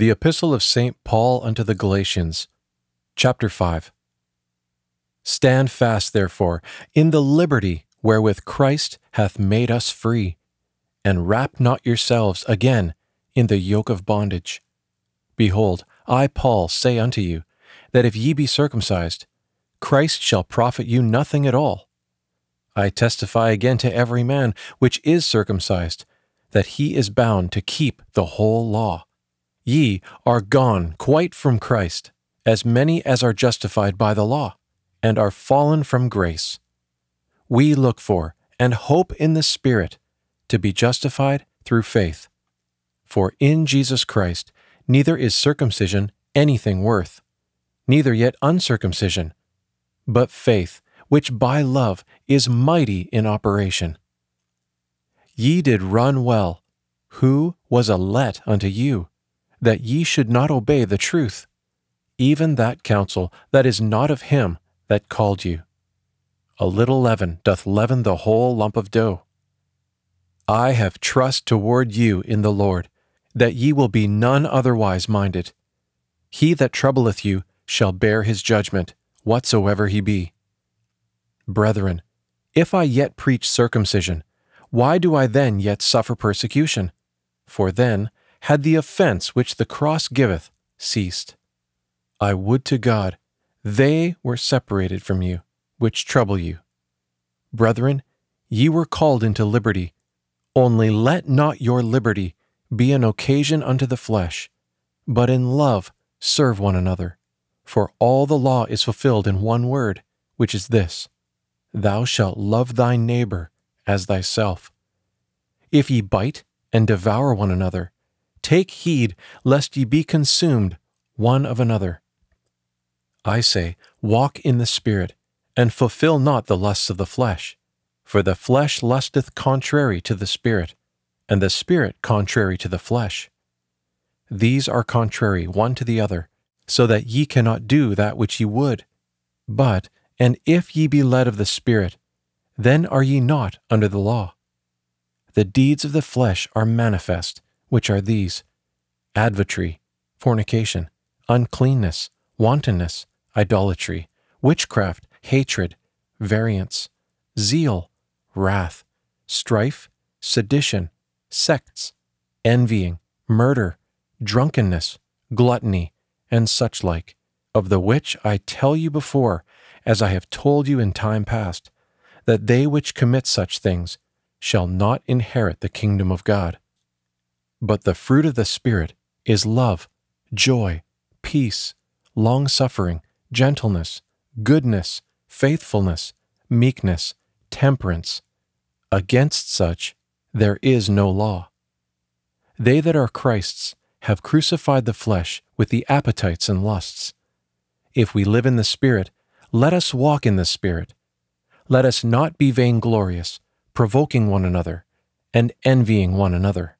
The Epistle of St. Paul unto the Galatians, chapter 5. Stand fast, therefore, in the liberty wherewith Christ hath made us free, and wrap not yourselves again in the yoke of bondage. Behold, I, Paul, say unto you, that if ye be circumcised, Christ shall profit you nothing at all. I testify again to every man which is circumcised, that he is bound to keep the whole law. Ye are gone quite from Christ, as many as are justified by the law, and are fallen from grace. We look for and hope in the Spirit to be justified through faith. For in Jesus Christ neither is circumcision anything worth, neither yet uncircumcision, but faith, which by love is mighty in operation. Ye did run well. Who was a let unto you, that ye should not obey the truth, even that counsel that is not of him that called you? A little leaven doth leaven the whole lump of dough. I have trust toward you in the Lord, that ye will be none otherwise minded. He that troubleth you shall bear his judgment, whatsoever he be. Brethren, if I yet preach circumcision, why do I then yet suffer persecution? For then had the offense which the cross giveth ceased. I would to God they were separated from you, which trouble you. Brethren, ye were called into liberty. Only let not your liberty be an occasion unto the flesh, but in love serve one another. For all the law is fulfilled in one word, which is this Thou shalt love thy neighbor as thyself. If ye bite and devour one another, take heed lest ye be consumed one of another. I say, walk in the Spirit, and fulfill not the lusts of the flesh. For the flesh lusteth contrary to the Spirit, and the Spirit contrary to the flesh. These are contrary one to the other, so that ye cannot do that which ye would. But, and if ye be led of the Spirit, then are ye not under the law. The deeds of the flesh are manifest, which are these adultery, fornication, uncleanness, wantonness, idolatry, witchcraft, hatred, variance, zeal, wrath, strife, sedition, sects, envying, murder, drunkenness, gluttony, and such like, of the which I tell you before, as I have told you in time past, that they which commit such things shall not inherit the kingdom of God. But the fruit of the Spirit is love, joy, peace, long suffering, gentleness, goodness, faithfulness, meekness, temperance. Against such there is no law. They that are Christ's have crucified the flesh with the appetites and lusts. If we live in the Spirit, let us walk in the Spirit. Let us not be vainglorious, provoking one another, and envying one another.